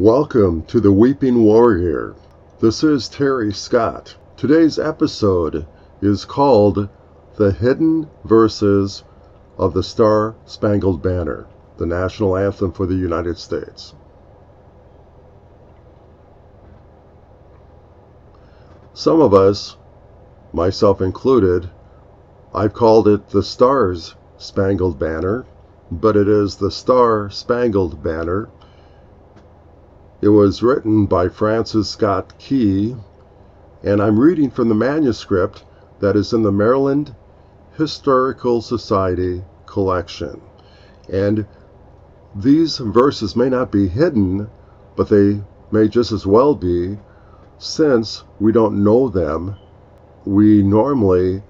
Welcome to the Weeping Warrior. This is Terry Scott. Today's episode is called The Hidden Verses of the Star Spangled Banner, the national anthem for the United States. Some of us, myself included, I've called it the Stars Spangled Banner, but it is the Star Spangled Banner it was written by Francis Scott Key, and I'm reading from the manuscript that is in the Maryland Historical Society collection. And these verses may not be hidden, but they may just as well be, since we don't know them. We normally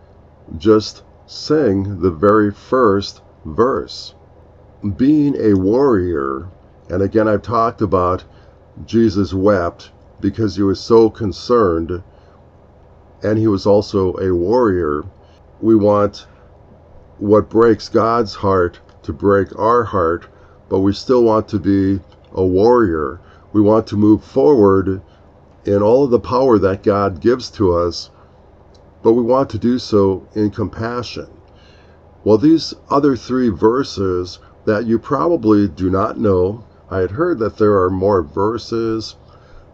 just sing the very first verse. Being a warrior, and again, I've talked about Jesus wept because he was so concerned, and he was also a warrior. We want what breaks God's heart to break our heart, but we still want to be a warrior. We want to move forward in all of the power that God gives to us, but we want to do so in compassion. Well, these other three verses that you probably do not know, I had heard that there are more verses,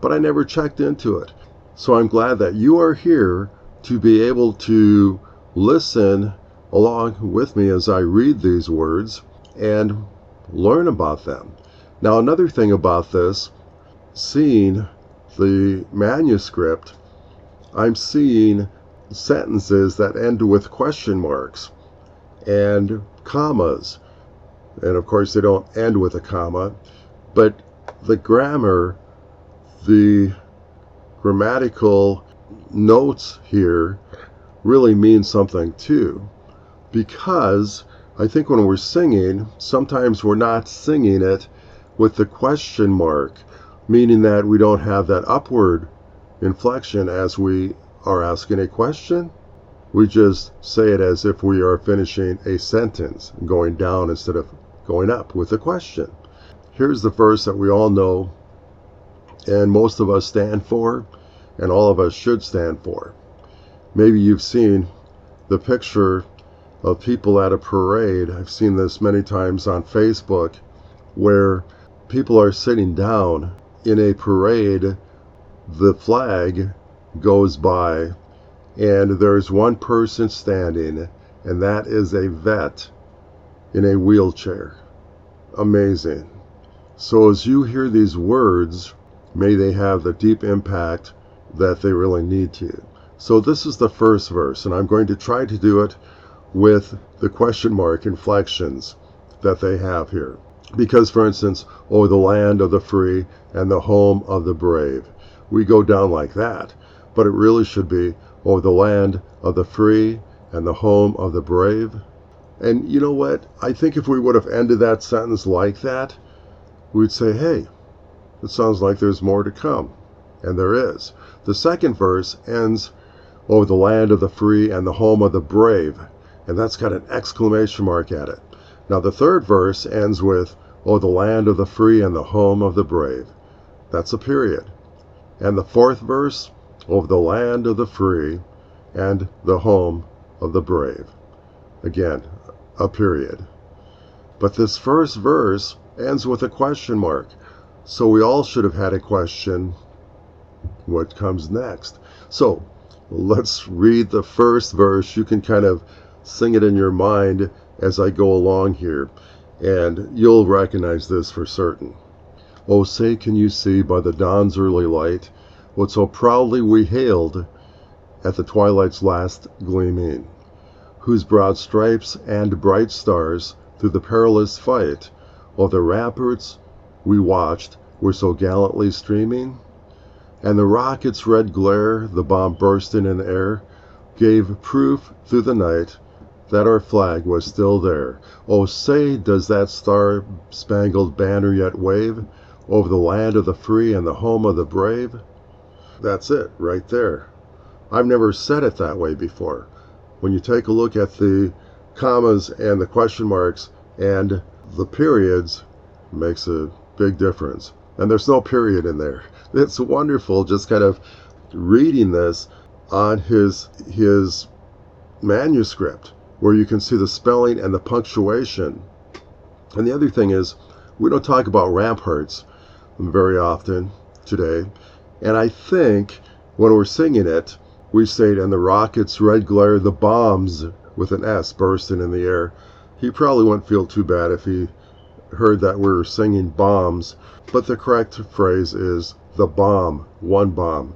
but I never checked into it. So I'm glad that you are here to be able to listen along with me as I read these words and learn about them. Now, another thing about this, seeing the manuscript, I'm seeing sentences that end with question marks and commas. And of course, they don't end with a comma. But the grammar, the grammatical notes here really mean something too. Because I think when we're singing, sometimes we're not singing it with the question mark, meaning that we don't have that upward inflection as we are asking a question. We just say it as if we are finishing a sentence, going down instead of going up with a question. Here's the verse that we all know and most of us stand for, and all of us should stand for. Maybe you've seen the picture of people at a parade. I've seen this many times on Facebook where people are sitting down in a parade. The flag goes by, and there's one person standing, and that is a vet in a wheelchair. Amazing. So as you hear these words, may they have the deep impact that they really need to. So this is the first verse, and I'm going to try to do it with the question mark inflections that they have here. Because, for instance, oh, the land of the free and the home of the brave. We go down like that. But it really should be, oh, the land of the free and the home of the brave. And you know what? I think if we would have ended that sentence like that, we'd say, hey, it sounds like there's more to come. And there is. The second verse ends, Oh, the land of the free and the home of the brave. And that's got an exclamation mark at it. Now, the third verse ends with, Oh, the land of the free and the home of the brave. That's a period. And the fourth verse, Oh, the land of the free and the home of the brave. Again, a period. But this first verse ends with a question mark. So we all should have had a question what comes next? So let's read the first verse. You can kind of sing it in your mind as I go along here, and you'll recognize this for certain. Oh, say, can you see by the dawn's early light what so proudly we hailed at the twilight's last gleaming, whose broad stripes and bright stars through the perilous fight while the ramparts we watched were so gallantly streaming, and the rocket's red glare, the bomb bursting in the air, gave proof through the night that our flag was still there. Oh, say, does that star spangled banner yet wave over the land of the free and the home of the brave? That's it, right there. I've never said it that way before. When you take a look at the commas and the question marks and the periods makes a big difference. and there's no period in there. It's wonderful just kind of reading this on his his manuscript where you can see the spelling and the punctuation. And the other thing is we don't talk about ramparts very often today. And I think when we're singing it, we say and the rockets' red glare, the bombs with an S bursting in the air. He probably wouldn't feel too bad if he heard that we are singing bombs, but the correct phrase is the bomb, one bomb,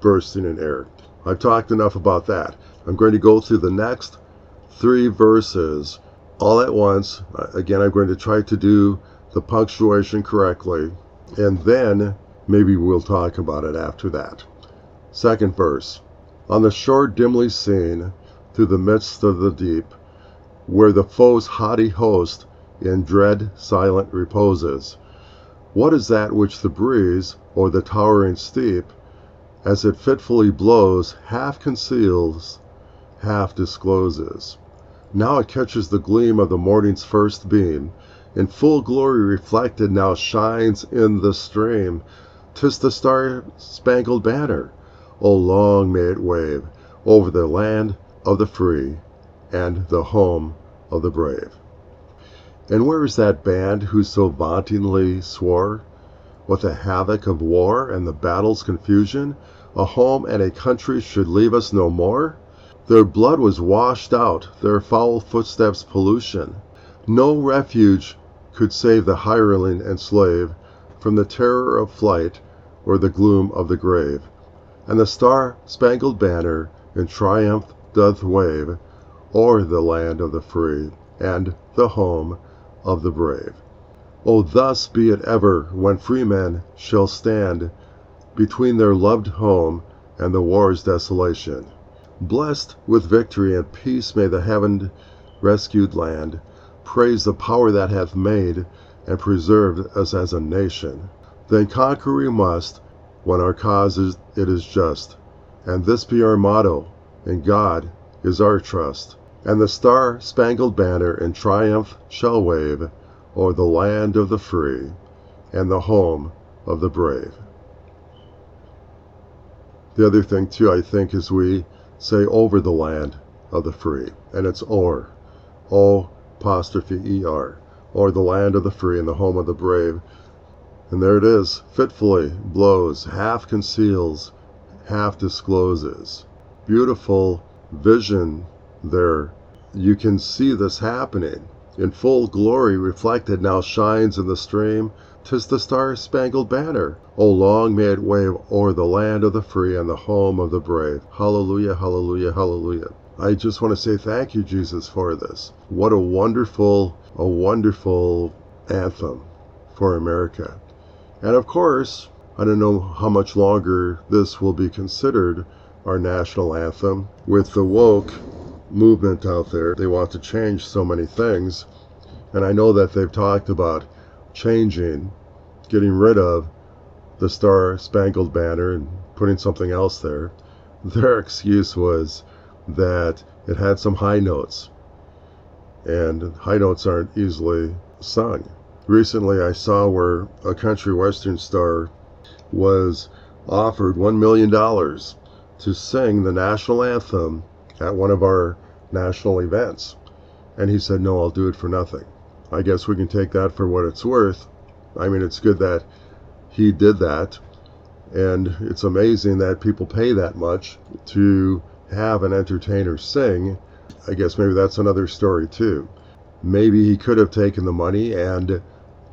bursting in air. I've talked enough about that. I'm going to go through the next three verses all at once. Again, I'm going to try to do the punctuation correctly, and then maybe we'll talk about it after that. Second verse On the shore dimly seen, through the midst of the deep, where the foe's haughty host in dread silent reposes. What is that which the breeze, o'er the towering steep, as it fitfully blows, half conceals, half discloses? Now it catches the gleam of the morning's first beam, in full glory reflected, now shines in the stream. 'Tis the star spangled banner. Oh, long may it wave over the land of the free and the home of the brave. And where is that band who so vauntingly swore, with the havoc of war and the battle's confusion, A home and a country should leave us no more? Their blood was washed out, their foul footsteps pollution. No refuge could save the hireling and slave From the terror of flight or the gloom of the grave. And the star spangled banner in triumph doth wave O'er the land of the free and the home of the brave. Oh, thus be it ever when freemen shall stand Between their loved home and the war's desolation. Blessed with victory and peace may the heaven rescued land Praise the power that hath made and preserved us as a nation. Then conquer we must, when our cause is, it is just, And this be our motto, in God is our trust. And the star spangled banner in triumph shall wave O'er the land of the free and the home of the brave. The other thing, too, I think, is we say over the land of the free, and it's or, O apostrophe E R, or the land of the free and the home of the brave. And there it is, fitfully blows, half conceals, half discloses. Beautiful vision there. You can see this happening. In full glory reflected now shines in the stream. 'Tis the star spangled banner. Oh, long may it wave o'er the land of the free and the home of the brave. Hallelujah, hallelujah, hallelujah. I just want to say thank you, Jesus, for this. What a wonderful, a wonderful anthem for America. And of course, I don't know how much longer this will be considered our national anthem with the woke movement out there. They want to change so many things. And I know that they've talked about changing, getting rid of the Star Spangled Banner and putting something else there. Their excuse was that it had some high notes, and high notes aren't easily sung. Recently, I saw where a country western star was offered $1 million to sing the national anthem at one of our national events. And he said, No, I'll do it for nothing. I guess we can take that for what it's worth. I mean, it's good that he did that. And it's amazing that people pay that much to have an entertainer sing. I guess maybe that's another story, too. Maybe he could have taken the money and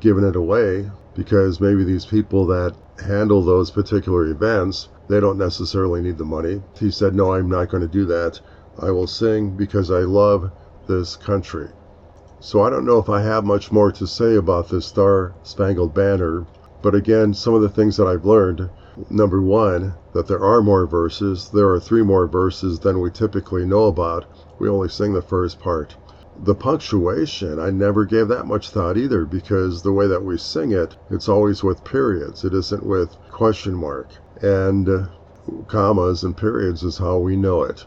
given it away because maybe these people that handle those particular events they don't necessarily need the money. He said, No, I'm not going to do that. I will sing because I love this country. So I don't know if I have much more to say about this Star Spangled Banner, but again, some of the things that I've learned number one, that there are more verses. There are three more verses than we typically know about. We only sing the first part. The punctuation, I never gave that much thought either because the way that we sing it, it's always with periods, it isn't with question mark. And uh, commas and periods is how we know it.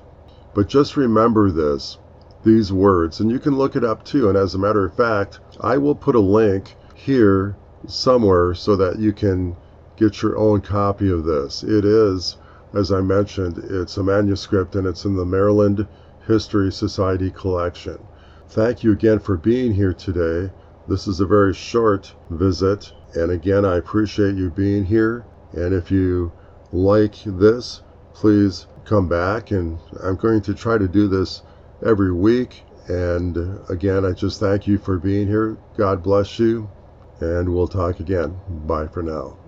But just remember this, these words, and you can look it up too. And as a matter of fact, I will put a link here somewhere so that you can get your own copy of this. It is, as I mentioned, it's a manuscript and it's in the Maryland History Society collection. Thank you again for being here today. This is a very short visit, and again, I appreciate you being here. And if you like this, please come back. And I'm going to try to do this every week. And again, I just thank you for being here. God bless you. And we'll talk again. Bye for now.